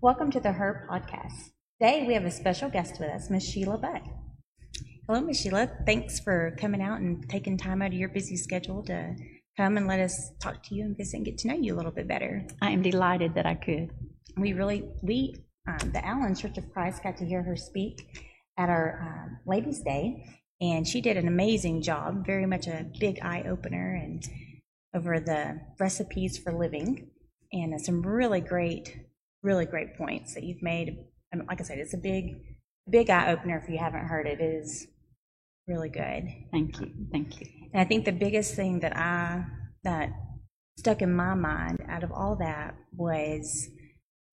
Welcome to the Her podcast. Today we have a special guest with us, Miss Sheila Butt. Hello, Miss Sheila. Thanks for coming out and taking time out of your busy schedule to come and let us talk to you and visit and get to know you a little bit better. I am delighted that I could. We really, we, um, the Allen Church of Christ, got to hear her speak at our um, Ladies' Day, and she did an amazing job. Very much a big eye opener and over the recipes for living, and some really great, really great points that you've made. Like I said, it's a big, big eye opener. If you haven't heard it, it is really good. Thank you. Thank you. And I think the biggest thing that I that stuck in my mind out of all that was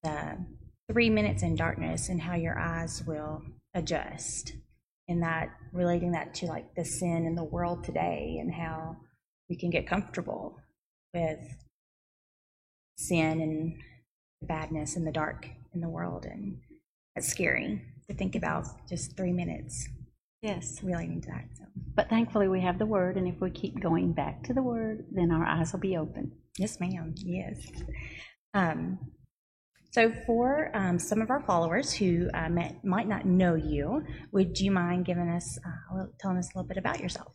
the three minutes in darkness and how your eyes will adjust. And that relating that to like the sin in the world today and how we can get comfortable with sin and badness and the dark in the world. And it's scary to think about just three minutes Yes. relating to that. So, But thankfully, we have the Word, and if we keep going back to the Word, then our eyes will be open. yes, ma'am. Yes. Um, so, for um, some of our followers who uh, might, might not know you, would you mind giving us, uh, a little- telling us a little bit about yourself?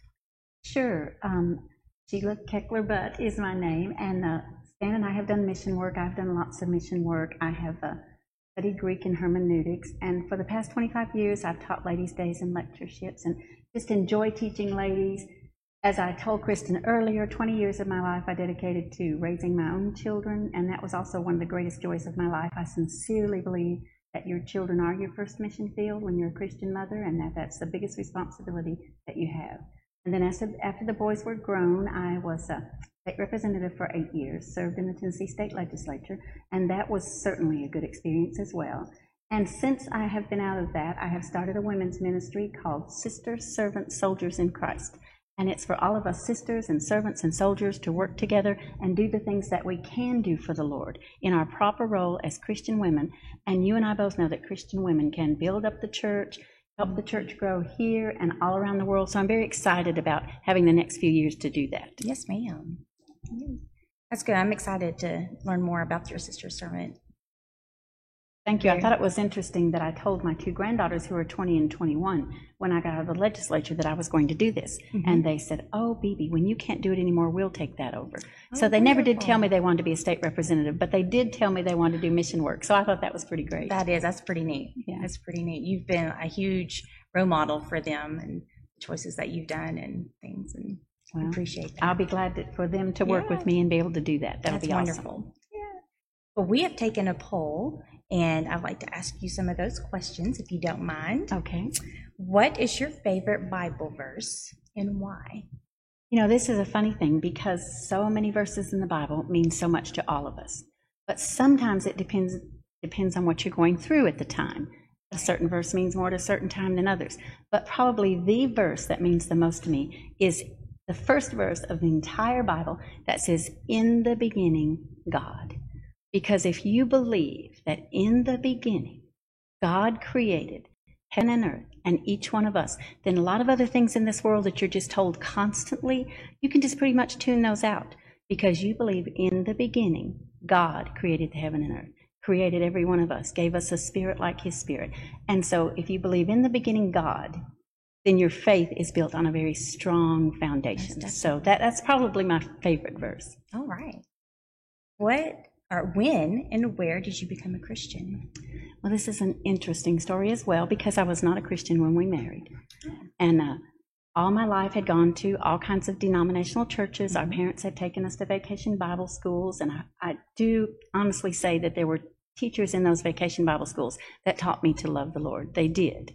Sure. Um, Sheila Keckler Butt is my name, and uh, Stan and I have done mission work. I've done lots of mission work. I have uh, studied Greek and hermeneutics, and for the past 25 years, I've taught ladies' days and lectureships, and just enjoy teaching ladies. As I told Kristen earlier, 20 years of my life I dedicated to raising my own children, and that was also one of the greatest joys of my life. I sincerely believe that your children are your first mission field when you're a Christian mother, and that that's the biggest responsibility that you have. And then after, after the boys were grown, I was a state representative for eight years, served in the Tennessee State Legislature, and that was certainly a good experience as well. And since I have been out of that, I have started a women's ministry called Sisters, Servants, Soldiers in Christ. And it's for all of us sisters and servants and soldiers to work together and do the things that we can do for the Lord in our proper role as Christian women. And you and I both know that Christian women can build up the church, help the church grow here and all around the world. So I'm very excited about having the next few years to do that. Yes, ma'am. That's good. I'm excited to learn more about your sister's servant. Thank you. I thought it was interesting that I told my two granddaughters who are 20 and 21 when I got out of the legislature that I was going to do this. Mm-hmm. And they said, Oh, Bibi, when you can't do it anymore, we'll take that over. Oh, so Oh, they never did tell me they wanted to be a state representative, but they did tell me they wanted to do mission work. So I thought that was pretty great. That is, that's pretty neat. Yeah. That's pretty neat. You've been a huge role model for them and the choices that you've done and things, and I Well, appreciate that. I'll be glad that, for them to work with me and be able to do that. That'll That's be awesome. wonderful. Yeah. Well, we have taken a poll, and I'd like to ask you some of those questions if you don't mind. Okay. What is your favorite Bible verse and why? You know, this is a funny thing because so many verses in the Bible mean so much to all of us. But sometimes it depends depends on what you're going through at the time. A certain verse means more at a certain time than others. But probably the verse that means the most to me is the first verse of the entire Bible that says, In the beginning, God. Because if you believe that in the beginning, God created heaven and earth and each one of us, then a lot of other things in this world that you're just told constantly, you can just pretty much tune those out because you believe in the beginning, God created the heaven and earth, created every one of us, gave us a spirit like his spirit. And so if you believe in the beginning, God, then your faith is built on a very strong foundation. So that, that's probably my favorite verse. All right. What or when and where did you become a Christian? Well, this is an interesting story as well because I was not a Christian when we married. And uh, all my life had gone to all kinds of denominational churches. Our parents had taken us to vacation Bible schools. And I, I do honestly say that there were teachers in those vacation Bible schools that taught me to love the Lord. They did.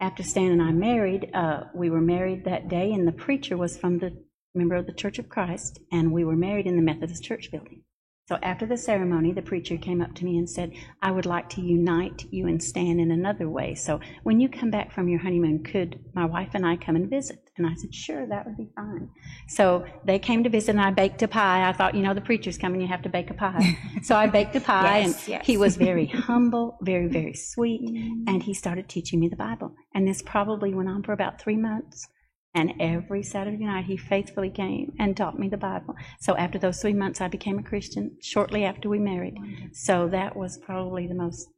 After Stan and I married, uh, we were married that day, and the preacher was from the member of the Church of Christ, and we were married in the Methodist Church building. So after the ceremony, the preacher came up to me and said, I would like to unite you and Stan in another way. So when you come back from your honeymoon, could my wife and I come and visit? And I said, sure, that would be fine. So they came to visit and I baked a pie. I thought, you know, the preacher's coming, you have to bake a pie. so I baked a pie Yes, and yes. he was very humble, very, very sweet. And he started teaching me the Bible. And this probably went on for about three months. And every Saturday night, he faithfully came and taught me the Bible. So after those three months, I became a Christian shortly after we married. So that was probably the most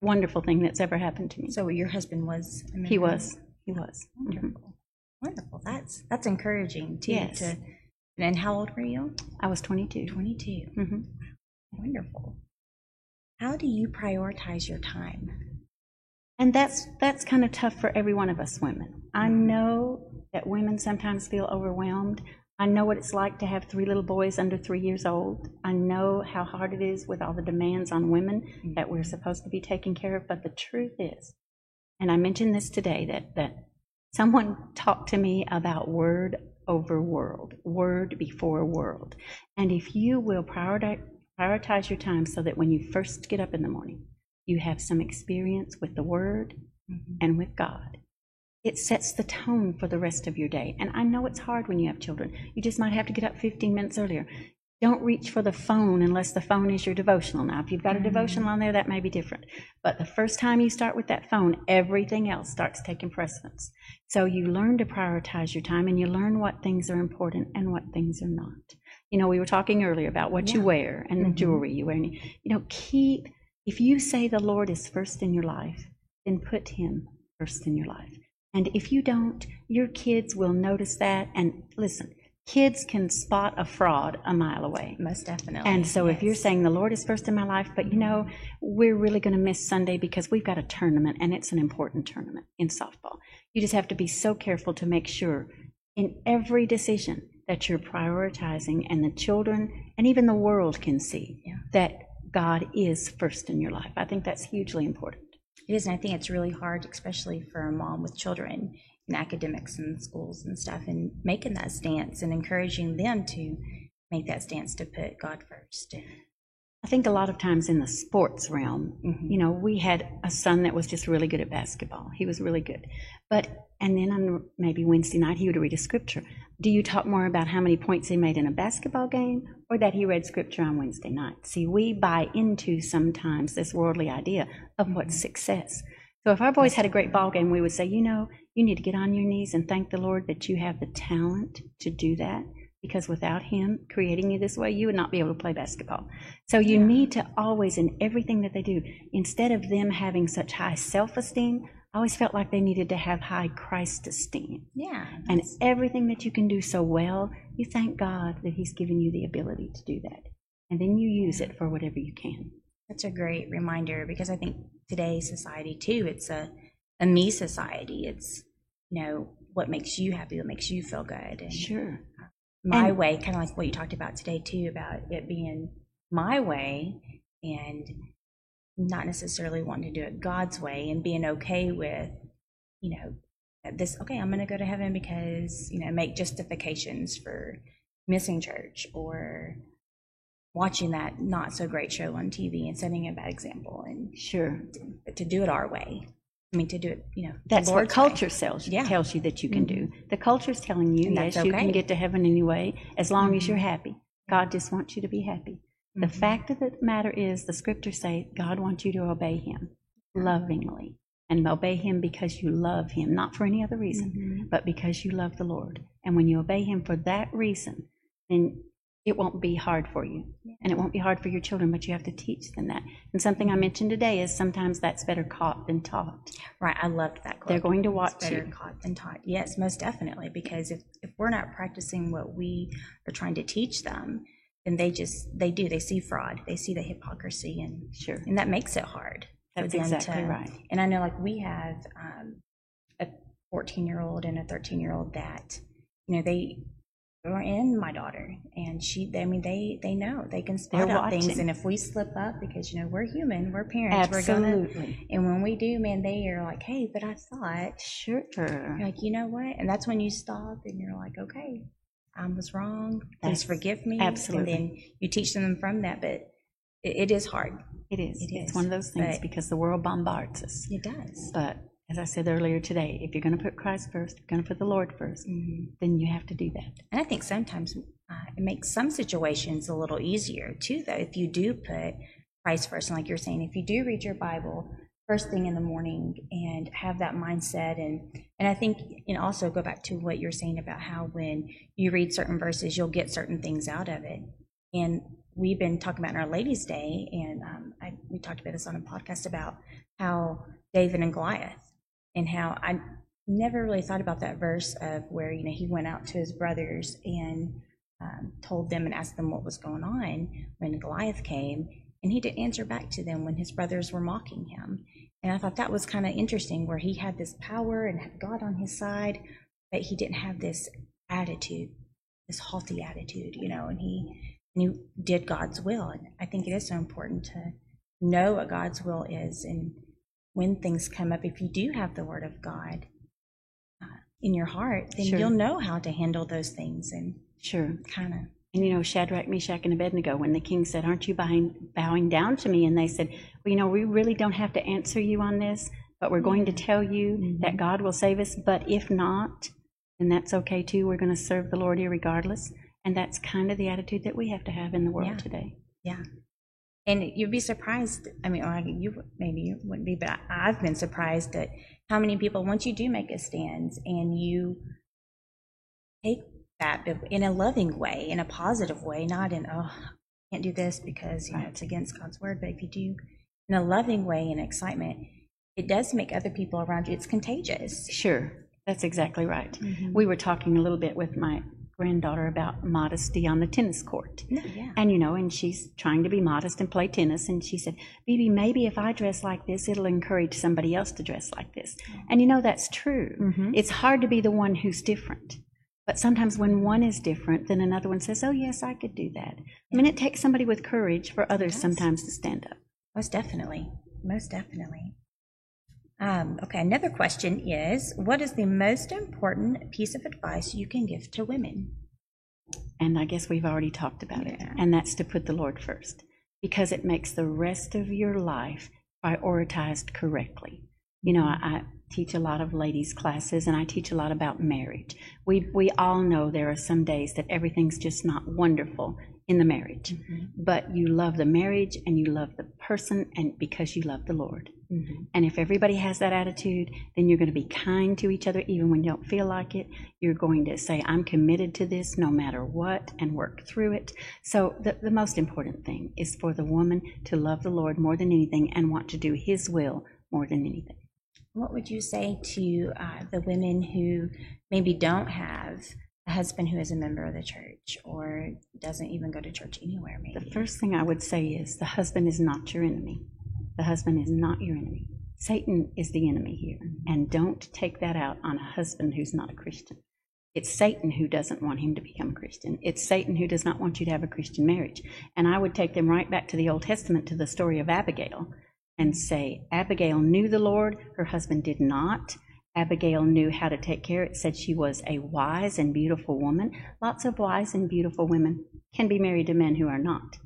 wonderful thing that's ever happened to me. So your husband was He was, he was. Mhm. Wonderful. Wonderful. That's that's encouraging too. Yes. To, and how old were you? I was 22. 22. Mm-hmm. Wonderful. How do you prioritize your time? And that's that's kind of tough for every one of us women. I know that women sometimes feel overwhelmed. I know what it's like to have three little boys under three years old. I know how hard it is with all the demands on women that we're supposed to be taking care of. But the truth is, and I mentioned this today, that that someone talked to me about word over world, word before world. And if you will prioritize your time so that when you first get up in the morning, you have some experience with the Word mm-hmm. and with God. It sets the tone for the rest of your day. And I know it's hard when you have children. You just might have to get up 15 minutes earlier. Don't reach for the phone unless the phone is your devotional. Now, if you've got a devotional on there, that may be different. But the first time you start with that phone, everything else starts taking precedence. So you learn to prioritize your time and you learn what things are important and what things are not. You know, we were talking earlier about what you wear and the Mhm. jewelry you wear. And, you know, keep, if you say the Lord is first in your life, then put him first in your life. And if you don't, your kids will notice that. And listen, kids can spot a fraud a mile away. Most definitely. And so if you're saying the Lord is first in my life, but you know, we're really going to miss Sunday because we've got a tournament and it's an important tournament in softball. You just have to be so careful to make sure in every decision that you're prioritizing and the children and even the world can see Yeah. that God is first in your life. I think that's hugely important. It is, and I think it's really hard, especially for a mom with children academics and schools and stuff, and making that stance and encouraging them to make that stance to put God first. I think a lot of times in the sports realm, Mhm. you know, we had a son that was just really good at basketball. He was really good. But, and then on maybe Wednesday night, he would read a scripture. Do you talk more about how many points he made in a basketball game or that he read scripture on Wednesday night? See, we buy into sometimes this worldly idea of what's success. So if our boys had a great ball game, we would say, you know, you need to get on your knees and thank the Lord that you have the talent to do that. Because without Him creating you this way, you would not be able to play basketball. So you need to always, in everything that they do, instead of them having such high self esteem, I always felt like they needed to have high Christ esteem. Yeah. And everything that you can do so well, you thank God that He's given you the ability to do that. And then you use it for whatever you can. That's a great reminder because I think today's society too, it's a, a me society. It's, you know, what makes you happy, what makes you feel good. And Sure. Uh, my And- way, kind of like what you talked about today too, about it being my way and not necessarily wanting to do it God's way and being okay with, you know, this, okay, I'm going to go to heaven because, you know, make justifications for missing church or watching that not so great show on TV and setting a bad example and Sure. but to do it our way. I mean, to do it, you know, the That's what culture tells, Yeah. tells you that you can do. The culture's telling you, And yes, that's you can get to heaven anyway, as long as you're Mhm. happy. God just wants you to be happy. The Mhm. fact of the matter is, the scriptures say God wants you to obey Him lovingly and obey Him because you love Him, not for any other reason, Mhm. but because you love the Lord. And when you obey Him for that reason, then it won't be hard for you. And it won't be hard for your children, but you have to teach them that. And something I mentioned today is sometimes that's better caught than taught. Right, I loved that quote. They're going to It's watch better you. caught than taught. Yes, most definitely. Because if, if we're not practicing what we are trying to teach them, then they just they do. They see fraud. They see the hypocrisy, and Sure. and that makes it hard. That's exactly to- right. And I know, like we have um, a 14 year old and a 13 year old that you know they are in my daughter, and she. I mean, they they know they can spot They're out things, and if we slip up, because you know we're human, we're parents, we're gonna Absolutely. and when we do, man, they are like, hey, but I thought, Sure. you're like, you know what? And that's when you stop and you're like, okay, I was wrong. Please That's- forgive me. absolutely. And then you teach them from that, but it, it is hard. It is. It It's is, one of those things but- because the world bombards us. It does. But as I said earlier today, if you're going to put Christ first, if you're going to put the Lord 1st Mhm. then you have to do that. And I think sometimes uh, it makes some situations a little easier too, though, if you do put Christ first. And like you're saying, if you do read your Bible first thing in the morning and have that mindset and And I think, and also go back to what you're saying about how when you read certain verses, you'll get certain things out of it. And we've been talking about in our Ladies' Day, and um, I, we talked about this on a podcast about how David and Goliath, and how I never really thought about that verse of where you know he went out to his brothers and um, told them and asked them what was going on when Goliath came, and he didn't answer back to them when his brothers were mocking him. And I thought that was kind of interesting, where he had this power and had God on his side, but he didn't have this attitude, this haughty attitude, you know, and he and he did God's will. And I think it is so important to know what God's will is, and when things come up, if you do have the Word of God uh, in your heart, then Sure. you'll know how to handle those things and Sure. kind of And you know, Shadrach, Meshach, and Abednego, when the king said, Aren't you bowing, bowing down to me? And they said, Well, you know, we really don't have to answer you on this, but we're going to tell you that God will save us. But if not, then that's okay too. We're going to serve the Lord here regardless." And that's kind of the attitude that we have to have in the world Yeah. today. Yeah. And you'd be surprised. I mean, or you maybe you wouldn't be, but I- I've been surprised at how many people, once you do make a stand and you take that in a loving way, in a positive way, not in, oh, I can't do this because, you know, it's against God's word. But if you do in a loving way and excitement, it does make other people around you, it's contagious. Sure, that's exactly right. Mhm. We were talking a little bit with my granddaughter about modesty on the tennis court. No, yeah. And you know, and she's trying to be modest and play tennis. And she said, Bibi, maybe if I dress like this, it'll encourage somebody else to dress like this. And you know, that's true. Mhm. It's hard to be the one who's different. But sometimes when one is different, then another one says, Oh, yes, I could do that. I mean, it takes somebody with courage for others sometimes to stand up. Most definitely. Most definitely. Um, okay, another question is What is the most important piece of advice you can give to women? And I guess we've already talked about it. And that's to put the Lord first because it makes the rest of your life prioritized correctly. You know, I, I teach a lot of ladies' classes and I teach a lot about marriage. We, we all know there are some days that everything's just not wonderful in the marriage, but you love the marriage and you love the person and because you love the Lord. Mm-hmm. And if everybody has that attitude, then you're going to be kind to each other even when you don't feel like it. You're going to say, I'm committed to this no matter what and work through it. So, the, the most important thing is for the woman to love the Lord more than anything and want to do His will more than anything. What would you say to uh, the women who maybe don't have a husband who is a member of the church or doesn't even go to church anywhere, The first thing I would say is the husband is not your enemy. The husband is not your enemy. Satan is the enemy here. Mm-hmm. And don't take that out on a husband who's not a Christian. It's Satan who doesn't want him to become a Christian. It's Satan who does not want you to have a Christian marriage. And I would take them right back to the Old Testament to the story of Abigail and say, Abigail knew the Lord, her husband did not. Abigail knew how to take care. It said she was a wise and beautiful woman. Lots of wise and beautiful women can be married to men who are not.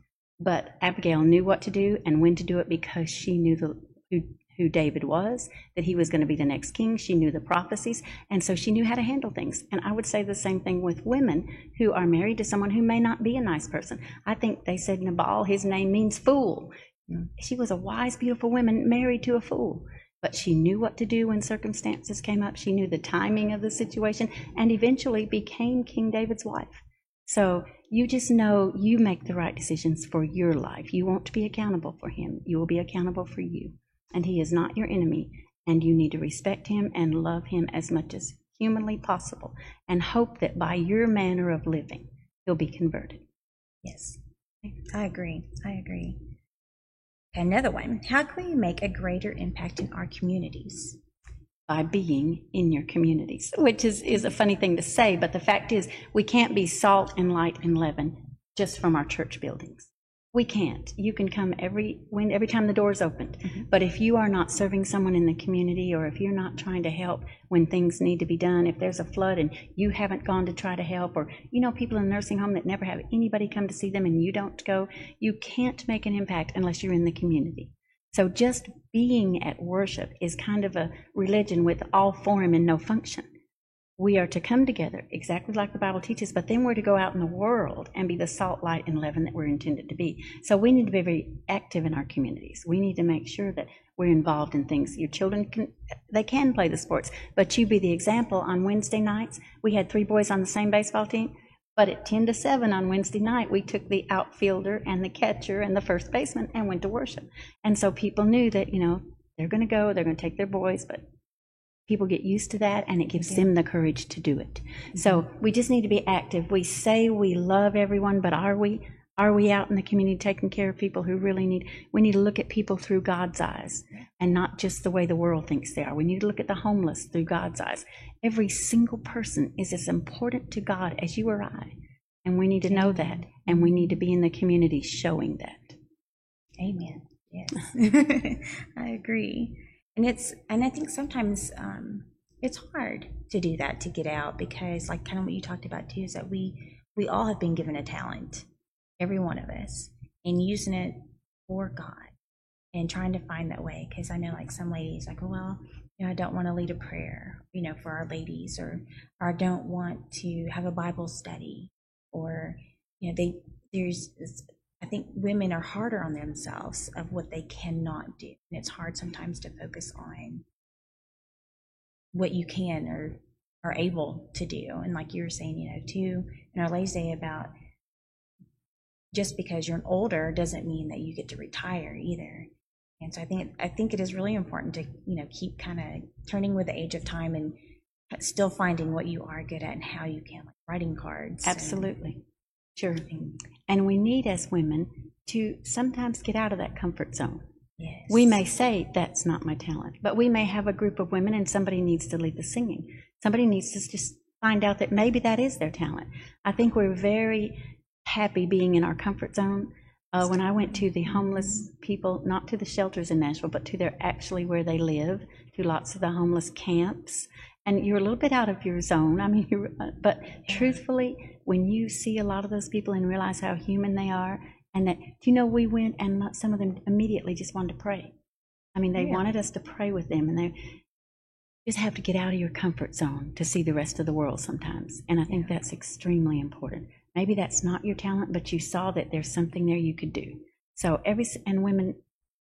But Abigail knew what to do and when to do it because she knew the, who, who David was, that he was going to be the next king. She knew the prophecies, and so she knew how to handle things. And I would say the same thing with women who are married to someone who may not be a nice person. I think they said Nabal, his name means fool. Mm. She was a wise, beautiful woman married to a fool. But she knew what to do when circumstances came up. She knew the timing of the situation and eventually became King David's wife. So you just know you make the right decisions for your life. You won't be accountable for him. You will be accountable for you. And he is not your enemy. And you need to respect him and love him as much as humanly possible and hope that by your manner of living, he'll be converted. Yes, I agree. I agree. Another one. How can we make a greater impact in our communities? By being in your communities, which is, is a funny thing to say, but the fact is, we can't be salt and light and leaven just from our church buildings. We can't. You can come every when every time the door's opened, mm-hmm. but if you are not serving someone in the community, or if you're not trying to help when things need to be done, if there's a flood and you haven't gone to try to help, or you know people in a nursing home that never have anybody come to see them and you don't go, you can't make an impact unless you're in the community. So just being at worship is kind of a religion with all form and no function. we are to come together exactly like the Bible teaches, but then we're to go out in the world and be the salt, light, and leaven that we're intended to be. So we need to be very active in our communities. We need to make sure that we're involved in things. Your children can, they can play the sports, but you be the example. On Wednesday nights, we had three boys on the same baseball team, but at 10 to 7 on Wednesday night, we took the outfielder and the catcher and the first baseman and went to worship. And so people knew that, you know, they're going to go, they're going to take their boys, but people get used to that and it gives yeah. them the courage to do it. Mm-hmm. So we just need to be active. We say we love everyone, but are we? Are we out in the community taking care of people who really need? We need to look at people through God's eyes and not just the way the world thinks they are. We need to look at the homeless through God's eyes. Every single person is as important to God as you or I. And we need to know that. And we need to be in the community showing that. Amen. Yes. I agree and it's and i think sometimes um, it's hard to do that to get out because like kind of what you talked about too is that we we all have been given a talent every one of us and using it for god and trying to find that way because i know like some ladies like well you know i don't want to lead a prayer you know for our ladies or or i don't want to have a bible study or you know they there's I think women are harder on themselves of what they cannot do. And it's hard sometimes to focus on what you can or are able to do. And like you were saying, you know, too, in our ladies' about just because you're an older doesn't mean that you get to retire either. And so I think I think it is really important to you know keep kind of turning with the age of time and still finding what you are good at and how you can like writing cards. Absolutely. Sure. And we need, as women, to sometimes get out of that comfort zone. Yes. We may say, that's not my talent, but we may have a group of women and somebody needs to lead the singing. Somebody needs to just find out that maybe that is their talent. I think we're very happy being in our comfort zone. Uh, when I went to the homeless people, not to the shelters in Nashville, but to their actually where they live, to lots of the homeless camps, and you're a little bit out of your zone. I mean, uh, but truthfully, when you see a lot of those people and realize how human they are, and that, you know, we went and some of them immediately just wanted to pray. I mean, they yeah. wanted us to pray with them, and they just have to get out of your comfort zone to see the rest of the world sometimes. And I think yeah. that's extremely important. Maybe that's not your talent, but you saw that there's something there you could do. So every and women,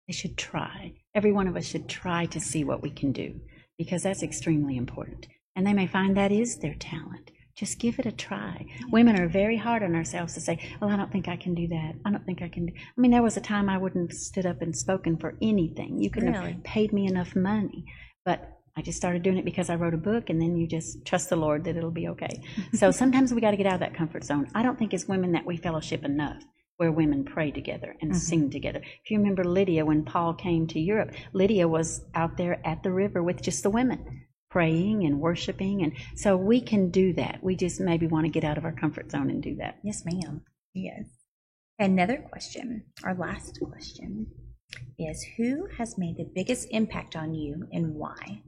they should try. Every one of us should try to see what we can do because that's extremely important. And they may find that is their talent. Just give it a try. Women are very hard on ourselves to say, "Well, I don't think I can do that. I don't think I can." Do. I mean, there was a time I wouldn't have stood up and spoken for anything. You couldn't really? have paid me enough money, but I just started doing it because I wrote a book, and then you just trust the Lord that it'll be okay. so sometimes we got to get out of that comfort zone. I don't think as women that we fellowship enough where women pray together and mm-hmm. sing together. If you remember Lydia, when Paul came to Europe, Lydia was out there at the river with just the women praying and worshiping. And so we can do that. We just maybe want to get out of our comfort zone and do that. Yes, ma'am. Yes. Another question, our last question, is who has made the biggest impact on you and why?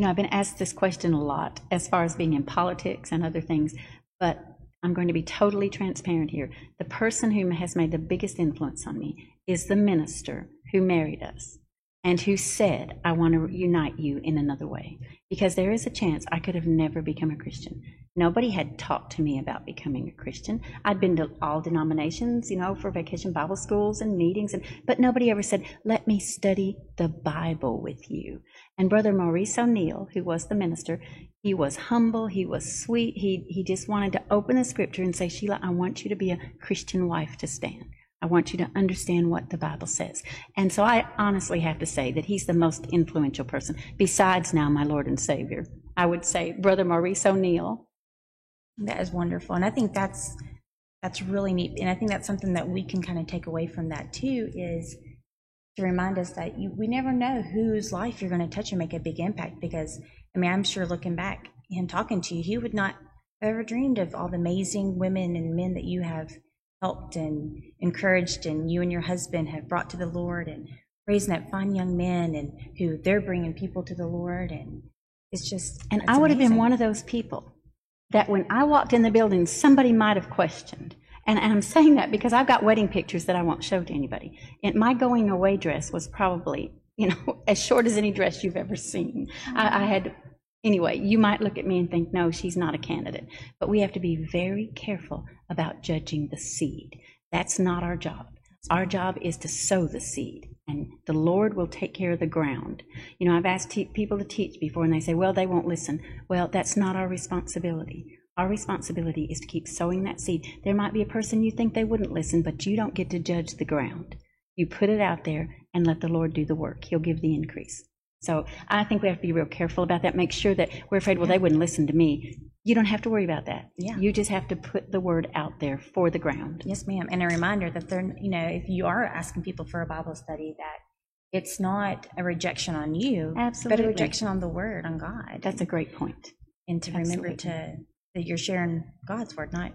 You know, I've been asked this question a lot as far as being in politics and other things, but I'm going to be totally transparent here. The person who has made the biggest influence on me is the minister who married us and who said, I want to unite you in another way. Because there is a chance I could have never become a Christian. Nobody had talked to me about becoming a Christian. I'd been to all denominations, you know, for vacation Bible schools and meetings, and, but nobody ever said, Let me study the Bible with you. And Brother Maurice O'Neill, who was the minister, he was humble, he was sweet. He, he just wanted to open the scripture and say, Sheila, I want you to be a Christian wife to Stan. I want you to understand what the Bible says. And so I honestly have to say that he's the most influential person, besides now my Lord and Savior. I would say Brother Maurice O'Neill. That is wonderful. And I think that's that's really neat. And I think that's something that we can kind of take away from that too is to remind us that you, we never know whose life you're going to touch and make a big impact because I mean, I'm sure looking back, him talking to you, he would not have ever dreamed of all the amazing women and men that you have helped and encouraged, and you and your husband have brought to the Lord, and raising up fine young men, and who they're bringing people to the Lord, and it's just. And I would amazing. have been one of those people that when I walked in the building, somebody might have questioned. And, I'm saying that because I've got wedding pictures that I won't show to anybody. And my going away dress was probably you know, as short as any dress you've ever seen. I, I had Anyway, you might look at me and think, no, she's not a candidate. But we have to be very careful about judging the seed. That's not our job. Our job is to sow the seed, and the Lord will take care of the ground. You know, I've asked te- people to teach before, and they say, well, they won't listen. Well, that's not our responsibility. Our responsibility is to keep sowing that seed. There might be a person you think they wouldn't listen, but you don't get to judge the ground. You put it out there and let the Lord do the work. He'll give the increase. So I think we have to be real careful about that. Make sure that we're afraid, well, they wouldn't listen to me. You don't have to worry about that. Yeah. You just have to put the word out there for the ground. Yes, ma'am. And a reminder that they're, you know, if you are asking people for a Bible study, that it's not a rejection on you, but Absolutely. a rejection on the Word, on God. That's a great point. and to remember to that you're sharing God's Word, not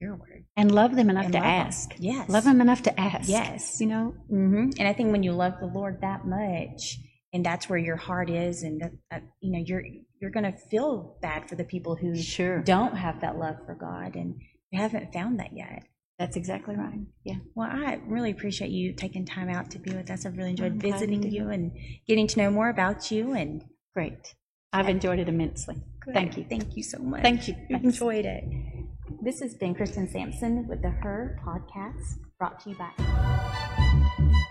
your word. And love them enough And to love them. ask. Yes. Love them enough to ask. Yes. You know, hmm And I think when you love the Lord that much, and that's where your heart is, and that, that you know, you're you're going to feel bad for the people who Sure. don't have that love for God, and you haven't found that yet. that's exactly right. Yeah. Well, I really appreciate you taking time out to be with us. I've really enjoyed I'm visiting you and getting to know more about you. And Great. I've enjoyed it immensely. Thank you. Thank you so much. Thank you. I Thanks. enjoyed it. This has been Kristen Sampson with the Her Podcast, brought to you by.